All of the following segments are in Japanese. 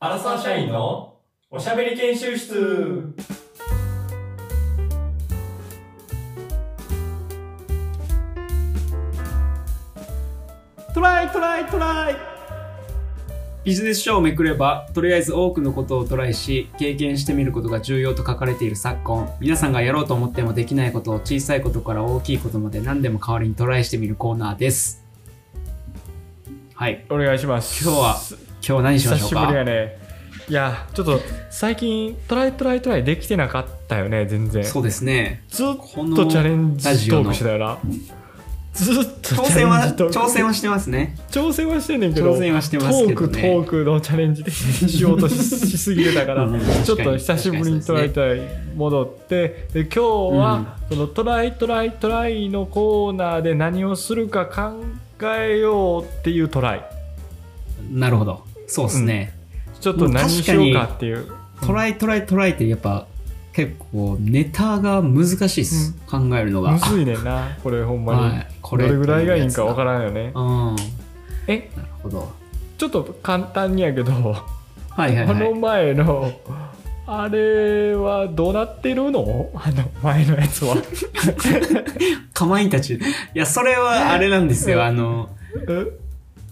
アラサー社員のおしゃべり研修室トライトライトライビジネス書をめくれば、とりあえず多くのことをトライし、経験してみることが重要と書かれている昨今、皆さんがやろうと思ってもできないことを小さいことから大きいことまで何でも代わりにトライしてみるコーナーです。はい。お願いします。今日は、今日は何しましょう久しぶりやかね。いや、ちょっと最近トライトライトライできてなかったよね、全然。そうですね。ずっとチャレンジトークしてたよな。ずっと挑戦は、挑戦はしてますね。挑戦はしてんねんけど、挑戦はしてますけどねトークトークのチャレンジでしようとししすぎてたから、うんちょっと久しぶりにトライトライ戻って、で今日は、そのトライトライトライのコーナーで何をするか考えようっていうトライ。なるほど。そうですね。ちょっと何しようかっていう。トライトライトライってやっぱ結構ネタが難しいです、考えるのが。むずいねんな、これほんまに。はいこれどれぐらいがいいんかわからんよね。うん。なるえ、ほど。ちょっと簡単にやけど、はいはいこのはい。前の、あれはどうなってるの？あの前のやつは。かまいたち。いや、それはあれなんですよ。あの、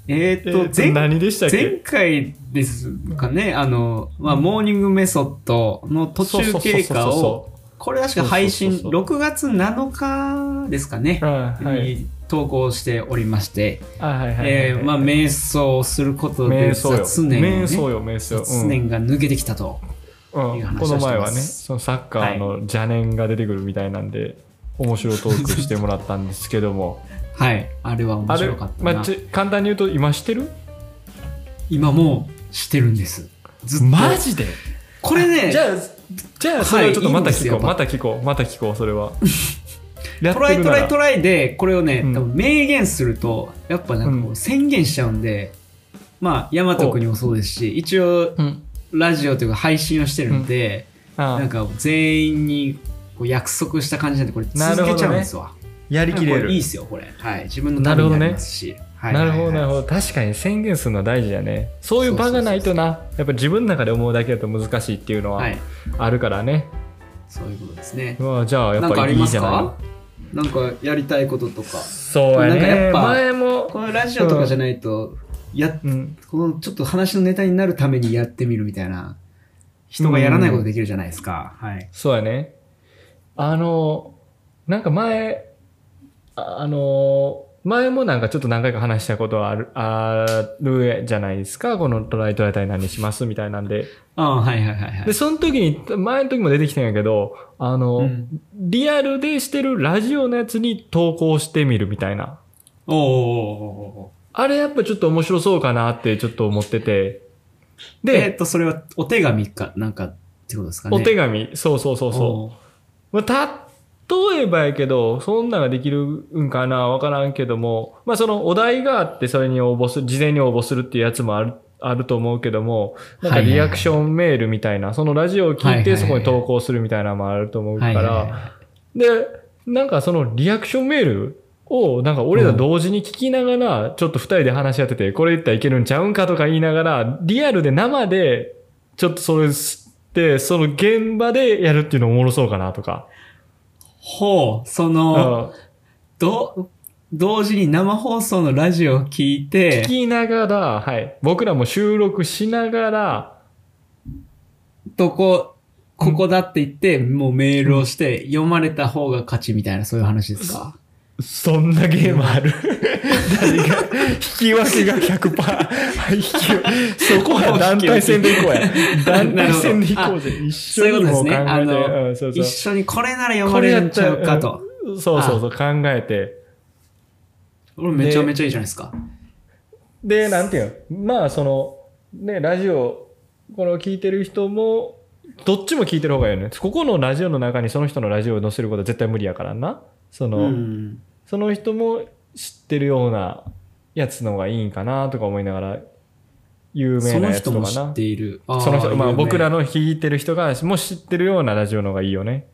えーっと、えーと前何でしたっ前け回ですかね、あの、まあ、モーニングメソッドの途中経過を、これ確か配信、そうそうそう6月7日ですかね、あはい。に投稿しておりまして、まあ、瞑想をすることで瞑想よ。雑念をね瞑想よ、瞑想。雑念が抜けてきたと。うん。この前はね、そのサッカーの邪念が出てくるみたいなんで、面白いトークしてもらったんですけども。はい。あれは面白かったな。まあ、ち簡単に言うと、今知ってる？今もうしてるんです。ずっと。マジで？これね、じゃあ、じゃあ、それをちょっとまた聞こう。はいいいまた聞こう。また聞こう、それは。やトライトライトラライで、これをね、うん多分明言すると、やっぱなんかこうう宣言しちゃうんで、まあ、ヤマト君にもそうですし、一応、うん。ラジオというか配信をしてるんで、あなんか全員にこう約束した感じなんで、これ続けちゃうんですわ。やりきれるいいっ。すよ、これ。はい。自分のためになりますし。はいなるほど、なるほほど。確かに宣言するのは大事だね。そういう場がないとな、やっぱ自分の中で思うだけだと難しいっていうのははい。あるからね。そういうことですね。じゃあ、やっぱりますりいいじゃない？かなんかやりたいこととか。そうやね。なんかやっぱ前も、このラジオとかじゃないと、や、うん。このちょっと話のネタになるためにやってみるみたいな、人がやらないことできるじゃないですか。はい。そうやね。あの、なんか前、ああの、前もなんかちょっと何回か話したことはある、あるじゃないですか。このトライトライタイ何しますみたいなんで。ああ、はいはいはいはで、い。その時に、前の時も出てきたんやけど、あの、うんリアルでしてるラジオのやつに投稿してみるみたいな。おーおあれやっぱちょっと面白そうかなってちょっと思ってて。ーえーっで、と、それはお手紙か、なんか、ってことですかね。お手紙、そうそうそうそう。まあ、例えばやけど、そんなができるんかなわからんけども、まあそのお題があってそれに応募する、事前に応募するっていうやつもある、あると思うけども、なんかリアクションメールみたいな、そのラジオを聞いてそこに投稿するみたいなのもあると思うから、で、なんかそのリアクションメールを、なんか俺ら同時に聞きながら、ちょっと二人で話し合ってて、これ言ったらいけるんちゃうんかとか言いながら、リアルで生で、ちょっとそれその現場でやるっていうのおもろそうかなとか。ほう、その、ど、同時に生放送のラジオを聞いて聞、きながら、はい。僕らも収録しながら、どこ、ここだって言って、もうメールをして、読まれた方が勝ちみたいな、そういう話ですか？そんなゲームある？誰が、引き分けが100%。はい引きそこは団体戦で行こうや。団体戦で行こうぜ。一緒にもう考えて。一緒にこれなら読まれるんちゃうかと。うんそうそうそう、考えて。俺めちゃめちゃいいじゃないですか。で、なんていうの？まあ、その、ね、ラジオ、この聞いてる人も、どっちも聞いてる方がいいよね。ここのラジオの中にその人のラジオを載せることは絶対無理やからな。その、うん。その人も知ってるようなやつの方がいいんかなとか思いながら、有名なそのやつとかな人も知って。いる。その人、まあ僕らの弾いてる人が、もう知ってるようなラジオの方がいいよね。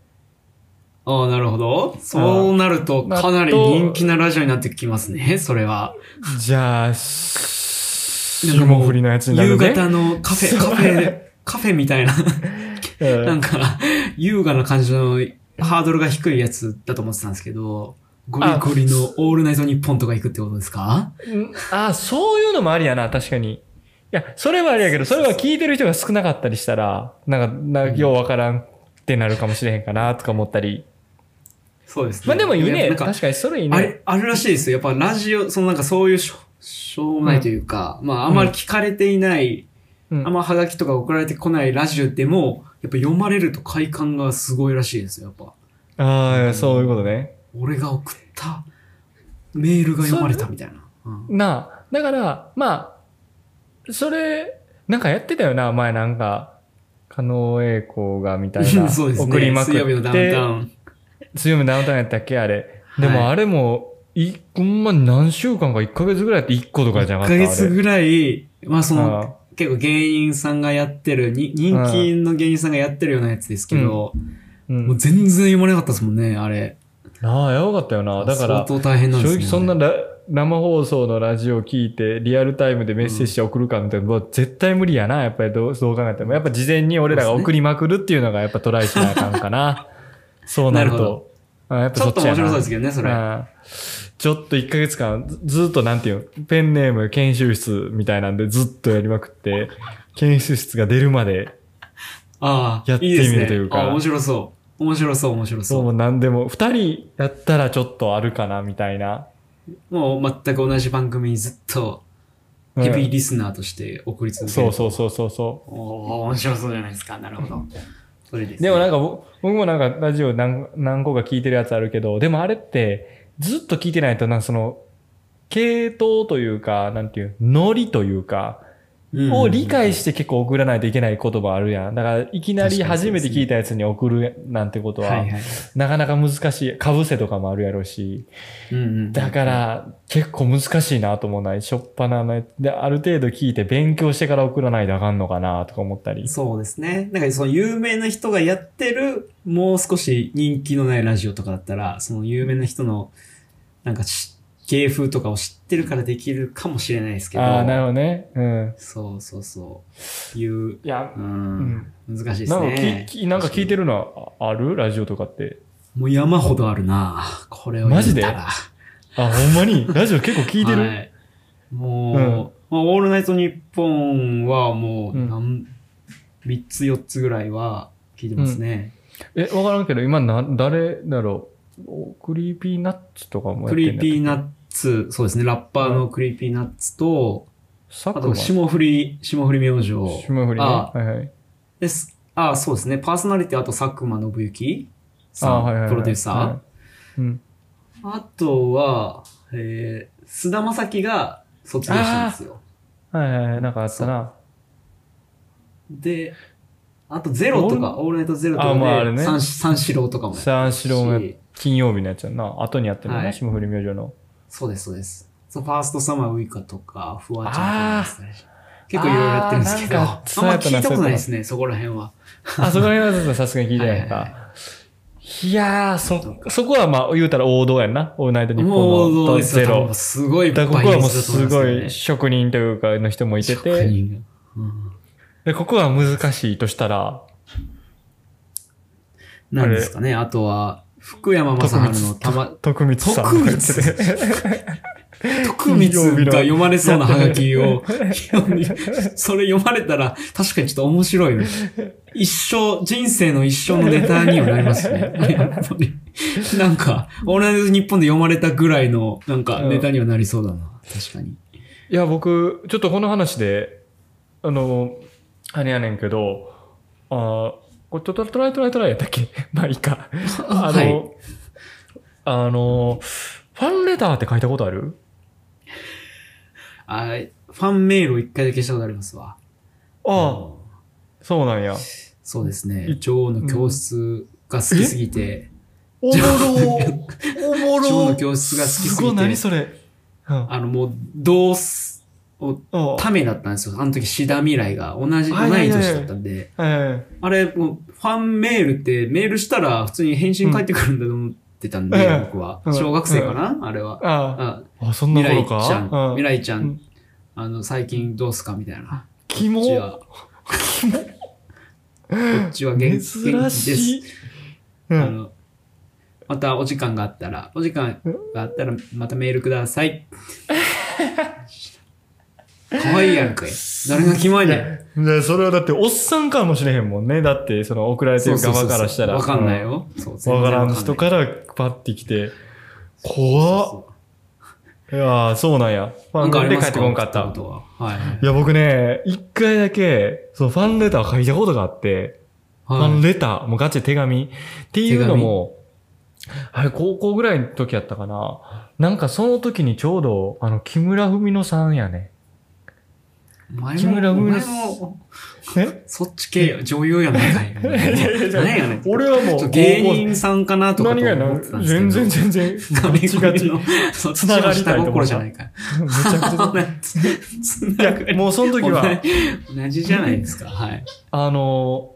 ああ、なるほど。そうなると、かなり人気なラジオになってきますね、それは。じゃあ、そ霜降りのやつになるね。夕方のカフェ、カフェ、カフェみたいな、うんなんか、優雅な感じのハードルが低いやつだと思ってたんですけど、ゴリゴリのオールナイトニッポンとか行くってことですか？うんあ、そういうのもありやな、確かに。いや、それはありやけど、それは聞いてる人が少なかったりしたら、なんか、なようわからんってなるかもしれへんかな、とか思ったり。そうですね。まあでもいいね。なんか確かにそれいいね。あれ、あるらしいですよ。やっぱラジオ、そのなんかそういうしょしょうもないというか、まああんまり聞かれていない、うんあんまハガキとか送られてこないラジオでも、やっぱ読まれると快感がすごいらしいですよ、やっぱ。ああ、そういうことね。俺が送ったメールが読まれたみたいな。うんなあ、だから、まあ、それ、なんかやってたよな、前なんか、加納栄子がみたいな。そうですね。送りまくって。水曜日のダウンタウン。水曜日のダウンタウンやったっけあれ。ではいもあれも、い、ほんまに何週間か1ヶ月ぐらいやって1個とかじゃな1かったヶ月ぐらい、まあその、あ結構芸人さんがやってる、に人気の芸人さんがやってるようなやつですけど、うんもう全然読まれなかったですもんね、あれ。なあ、やばかったよな。だから、相当大変なんです正ね。直そんなラ生放送のラジオを聞いて、リアルタイムでメッセージ送るかみたいな、もう絶対無理やな。やっぱりどうどう考えても。やっぱ事前に俺らが送りまくるっていうのがやっぱトライしなあかんかな。そうなると。あやっぱちょっと面白そうですけけどね、それ。ちょっと1ヶ月間ずずっとなんていうの、ペンネーム研修室みたいなんでずっとやりまくって、研修室が出るまで、ああ、やってみるというかあ面白そう。面白そう、面白そうもそう何でも、2人やったらちょっとあるかなみたいな。う。もう全く同じ番組にずっと、うんヘビーリスナーとして送り続ける。そうそうそうそうそう。おー面白そうじゃないですか。なるほど。それです、でもなんかぼ僕もなんかラジオ何何個か聞いてるやつあるけど、でもあれってずっと聞いてないとなんかその系統というか、なんていう、ノリというか、を理解して結構送らないといけない言葉あるやん。だからいきなり初めて聞いたやつに送るなんてことは。なかなか難しい。かぶせとかもあるやろうし。だから結構難しいなと思うない。しょっぱなのである程度聞いて勉強してから送らないとあかんのかなとか思ったり。そうですね。なんかその有名な人がやってる、もう少し人気のないラジオとかだったら、その有名な人の、なんかし芸風とかを知ってるからできるかもしれないですけど。ああ、なるほどね。うん。そうそうそう。いう、いやう、うんん、難しいですね。なんか聞いてるのあある？ラジオとかって。もう山ほどあるなこれを言ったら。あ、ほんまに？ラジオ結構聞いてる、はい。もう、まあ、オールナイトニッポンはもう、うんなん、3つ4つぐらいは聞いてますね。え、わからんけど、今な、誰だろう？お Creepy Nuts とかもやってんだ Creepy Nuts、そうですね、ラッパーの Creepy Nuts と、あと、霜降り、霜降り明星。霜降りね。あはいはい。です。あ、そうですね。パーソナリティ、あと、佐久間信之さん、あはいはいはい。プロデューサー。はいうん。あとは、えー、菅田将暉が卒業したんですよ。はいはいはい。なんかあったな。で、あとゼロとか、オールナイトゼロとかあまああれで、ね三三四郎とかも三四郎もやし金曜日のやつやんな。後にやってるのね、はい霜降り明星の。そうです、そうです。そうファーストサマーウイカとか、フワちゃんとかもやってたりし結構いろいろやってるんですけど、あんま聞いたことないですね、そこら辺は。あ、そこら辺はさすがに聞いてないはいはいか。いやー、そ、そこはまあ言うたら王道やんな。オールナイトニッもうポンのゼロよ。。すごいだここはもうすごい職人というかの人もいてよね職て、人がうんで、ここは難しいとしたら、なんですかね。あとは、福山雅治のたま、徳光さん徳光て。徳光が読まれそうなハガキを、それ読まれたら、確かにちょっと面白いね。一生、人生の一生のネタにはなりますね。やっぱり。なんか、オールナイトニッポンで読まれたぐらいの、なんか、ネタにはなりそうだな。確かに。いや、僕、ちょっとこの話で、あの、あれやねんけど、あーこれトトトライトライトライやったっけ？まあいいか。あの、はい。あの、ファンレターって書いたことある？あファンメールを一回だけしたことありますわ。ああ、そうなんや。そうですね。い。女王 の教室が好きすぎて、おもろおも女王の教室が好きすすごい、ぎて、何それ？うん。あのもう、同す、ためだったんですよ。あの時、シダ未来が同じ、同はい年だったんで。えあれ、もう、ファンメールって、メールしたら普通に返信返ってくるんだと思ってたんで、うん僕はう。ん小学生かな、あれは。ああそんな未頃か？来ちゃん、うん未来ちゃうんんあの、最近どうすか？みたいな。キモこっちは、こっちは元気です。。うん。あの、またお時間があったら、お時間があったらまたメールください。かわいいやんかい。誰がキモいねん。でそれはだっておっさんかもしれへんもんね。だって、その送られてる側からしたら。わかんないよ。わからん人からパッて来て、怖っ。いやー、そうなんや。ファンレで帰ってこんかった。いや、僕ね、一回だけ、そのファンレター書いたことがあって、ファンはいレター、もうガチで手紙。っていうのも、あれ、高校ぐらいの時やったかな。なんかその時にちょうど、あの、木村文乃さんやね。前も木村文乃え？そっち系や、女優やないかい。何やねん。俺はもう、芸人さんかなとかと何がや。全然全然、ガチガチ。めそっちつながりたいと思 ったの下心じゃないか。ちゃくちゃ。つながりもうその時は、同じじゃないですか。はい。あの、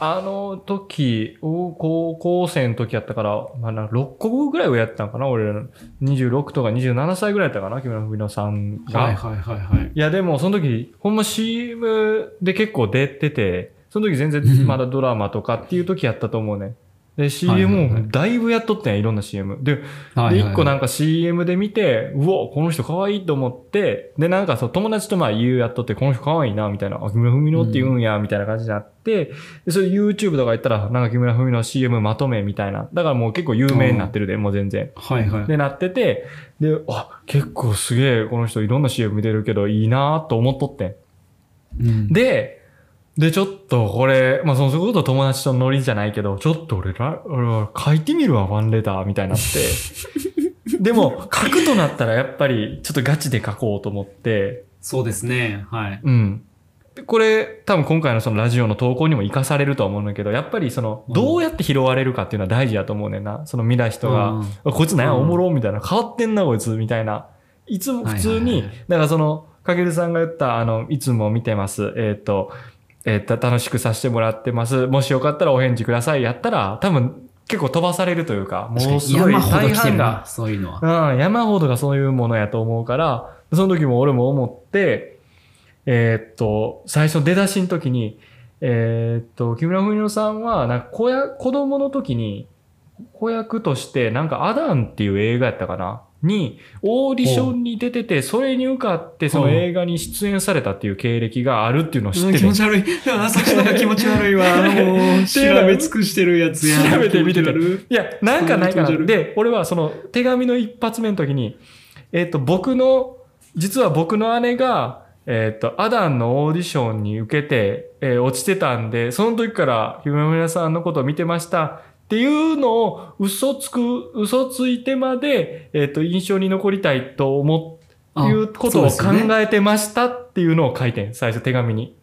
あの時、お高校生の時やったから、まあ、な6個ぐらいをやってたんかな俺ら。26とか27歳ぐらいやったかな木村文乃さんが。はいはいはいはい。いや、でも、その時、ほんま CM で結構出てて、その時全然まだドラマとかっていう時やったと思うね。で、CM はいもだいぶやっとってんや、いろんな CM。で、で、一個なんか CM で見て、うわ、この人可愛いと思って、で、なんかそう、友達とまあ言うやっとって、この人可愛いな、みたいな、あ、木村文乃って言うんや、みたいな感じになって、で、それ YouTube とか言ったら、なんか木村文乃 CM まとめみたいな。だからもう結構有名になってるで、もう全然。はいはい。で、なってて、で、あ、結構すげえ、この人いろんな CM 見てるけど、いいなと思っとってん。うんで、で、ちょっとこれ、まあ、その、こそ友達とノリじゃないけど、ちょっと俺ら、俺は書いてみるわ、ファンレターみたいになって。でも、書くとなったらやっぱり、ちょっとガチで書こうと思って、そうですね。はい。うん。でこれ、多分今回のそのラジオの投稿にも活かされるとは思うんだけど、やっぱりその、どうやって拾われるかっていうのは大事だと思うねんな。その見た人が、うんあこいつなんや、うんおもろみたいな、変わってんな、こいつ、みたいな。いつも普通にだからその、かけるさんが言った、あの、いつも見てます。えっ、と、えっ、と、楽しくさせてもらってます。もしよかったらお返事ください。やったら、多分、結構飛ばされるというか、もうすごい大半が、、そういうのは。うん、山ほどがそういうものやと思うから、その時も俺も思って、えーっと、最初出だしの時に、えーっと、木村文乃さんは、なんか子や、子供の時に、子役として、なんかアダンっていう映画やったかなに、オーディションに出てて、それに受かって、その映画に出演されたっていう経歴があるっていうのを知ってて気持、ち悪い。あ、そっちの方が気持ち悪いわ。もう、調べ尽くしてるやつや。調べてみてて気持ち悪いいや、なんかないかな。で、俺はその手紙の一発目の時に、えっ、と、僕の、実は僕の姉が、えっ、と、アダンのオーディションに受けて、えー落ちてたんで、その時から、ひめむらさんのことを見てました。っていうのを嘘つく、嘘ついてまで、えっ、と、印象に残りたいと思あう、いうことを考えてましたっていうのを書いてん、最初手紙に。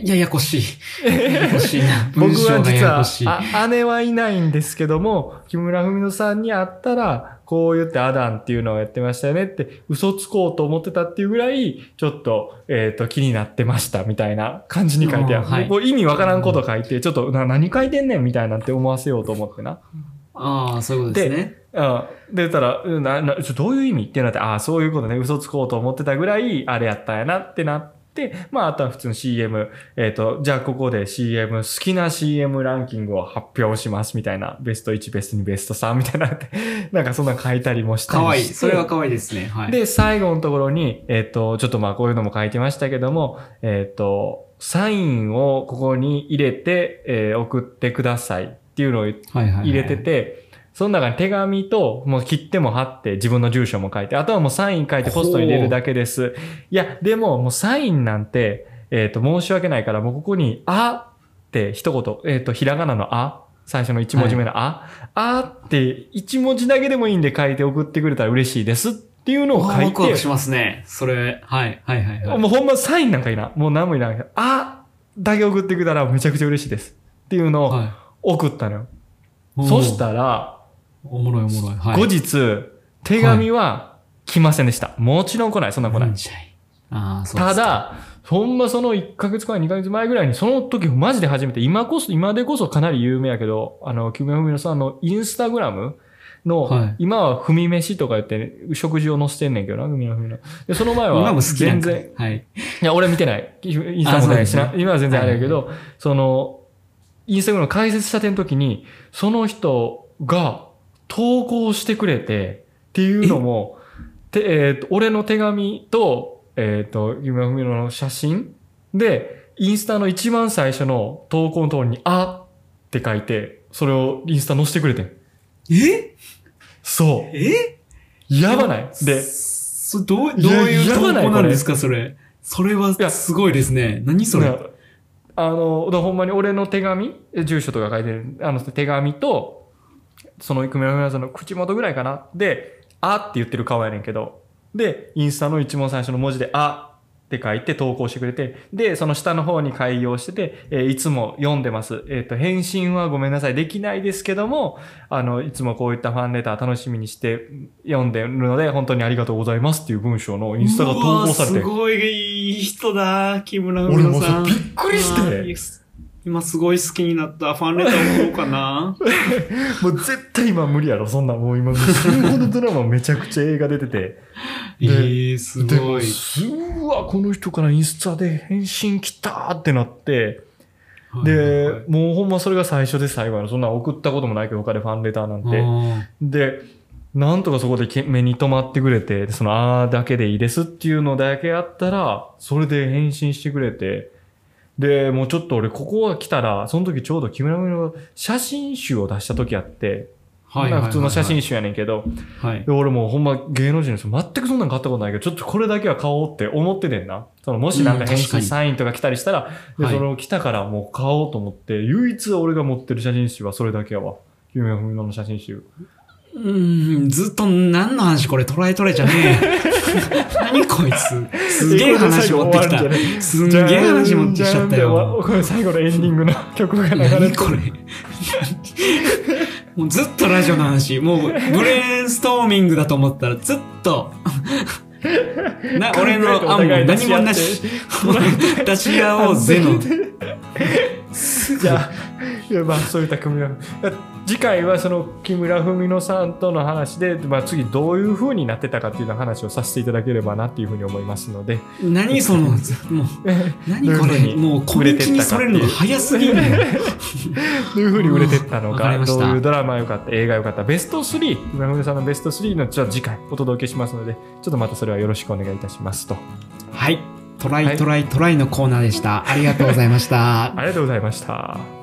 ややこしい。ややこしいな。僕は実は姉はいないんですけども木村文乃さんに会ったらこう言ってアダンっていうのをやってましたよねって嘘つこうと思ってたっていうぐらいちょっと,、えー、と気になってましたみたいな感じに書いてある、うんはいこう意味わからんこと書いてちょっとな何書いてんねんみたいなんて思わせようと思ってな。ああ、そういうことですね。うん。で、たら、うんな、な、どういう意味ってなって、ああ、そういうことね、嘘つこうと思ってたぐらい、あれやったんやなってなって、まあ、あとは普通の CM、えっ、と、じゃあここで CM、好きな CM ランキングを発表しますみたいな、ベスト1、ベスト2、ベスト3みたいなって、なんかそんな書いたりもしたりして。かわいい。それはかわいいですね。はい。で、最後のところに、えっ、と、ちょっとまあこういうのも書いてましたけども、えっ、と、サインをここに入れて、えー送ってくださいっていうのをはいはいはい入れてて、その中に手紙と、もう切っても貼って、自分の住所も書いて、あとはもうサイン書いてポストに入れるだけです。いや、でももうサインなんて、えっ、と、申し訳ないから、もうここに、あって一言、えっ、と、ひらがなのあ、最初の一文字目のあ、あって一文字だけでもいいんで書いて送ってくれたら嬉しいですっていうのを書いてワクワク、しますね。それ、はい、はい、はい。はいもうほんまサインなんかいいな。もう何もいらない。あだけ送ってくれたらめちゃくちゃ嬉しいです。っていうのをは送ったのよ。い。そしたら、おもろいおもろい。はい。後日、手紙は来ませんでした。もちろん来ない。そんな来ない。んじゃい。ああ、そうただ、ほんまその1ヶ月か2ヶ月前ぐらいに、その時マジで初めて、今こそ、今でこそかなり有名やけど、あの、木村文乃さんのインスタグラムの、はい今は踏み飯とか言って、食事を載せてんねんけどな、みんなみんな。で、その前は、全然、はい。いや、俺見てない。インスタもないしな。ね今は全然あれやけど、その、インスタグラムの解説したての時に、その人が投稿してくれて、っていうのも、てえっ、と、俺の手紙と、えっ、と、夢ふみの写真で、インスタの一番最初の投稿のところに、あって書いて、それをインスタ載せてくれてん。え？そう。え？やばない？で、そどう、どういう投やばない稿なんですか、それ？それはやすごいですね。何それ？あの、ほんまに俺の手紙、え住所とか書いてる、あの手紙と、その久米村さんの口元ぐらいかな。で、あって言ってる顔やねんけど、で、インスタの一番最初の文字で、あって書いて投稿してくれて、で、その下の方に開業してて、えーいつも読んでます。えっ、と、返信はごめんなさい、できないですけども、あの、いつもこういったファンレター楽しみにして読んでるので、本当にありがとうございますっていう文章のインスタが投稿されてうわす。ごいいい人だ、木村俺も文乃さん。さびっくりして今すごい好きになった。ファンレター送ろうかな？もう絶対今無理やろ、そんな。もう今、死ぬほどドラマめちゃくちゃ映画出てて。えでー、すでも、ごい。すうわ、この人からインスタで返信来たーってなって、はいはいもうほんまそれが最初で最後やの。そんな送ったこともないけど、他でファンレターなんて。あで、なんとかそこでけ目に留まってくれて、でその、あーだけでいいですっていうのだけあったら、それで返信してくれて、で、もうちょっと俺、ここが来たら、その時ちょうど木村組の写真集を出した時あって、ーはい普通の写真集やねんけど、はいで。俺もうほんま芸能人の人全くそんなん買ったことないけど、ちょっとこれだけは買おうって思っててんな。そのもしなんか返うん確かに信サインとか来たりしたら、で、はいそれを来たからもう買おうと思って、唯一俺が持ってる写真集はそれだけやわ。木村文乃の写真集。うーん、ずっと何の話これトライトライじゃねえ。何こいつ。すげえ話持ってきた。すんげえ話持ってきちゃったよ。これ最後のエンディングの曲が流れて何これ。もうずっとラジオの話。もうブレインストーミングだと思ったらずっと。な、俺の案も何もなし。出し合おうぜの。じゃあ、まあそういった組み合わせ。次回はその木村文乃さんとの話で、まあ次どういう風になってたかっていうの話をさせていただければなっていうふうに思いますので。何その、もう、何これ。もう小道にそれるのが早すぎるね。どういう風に売れてったのか、どういうドラマ良かった、映画良かった、ベスト3、木村文乃さんのベスト3のちょっと次回お届けしますので、ちょっとまたそれはよろしくお願いいたしますと。はい。トライトライトライのコーナーでした。ありがとうございました。ありがとうございました。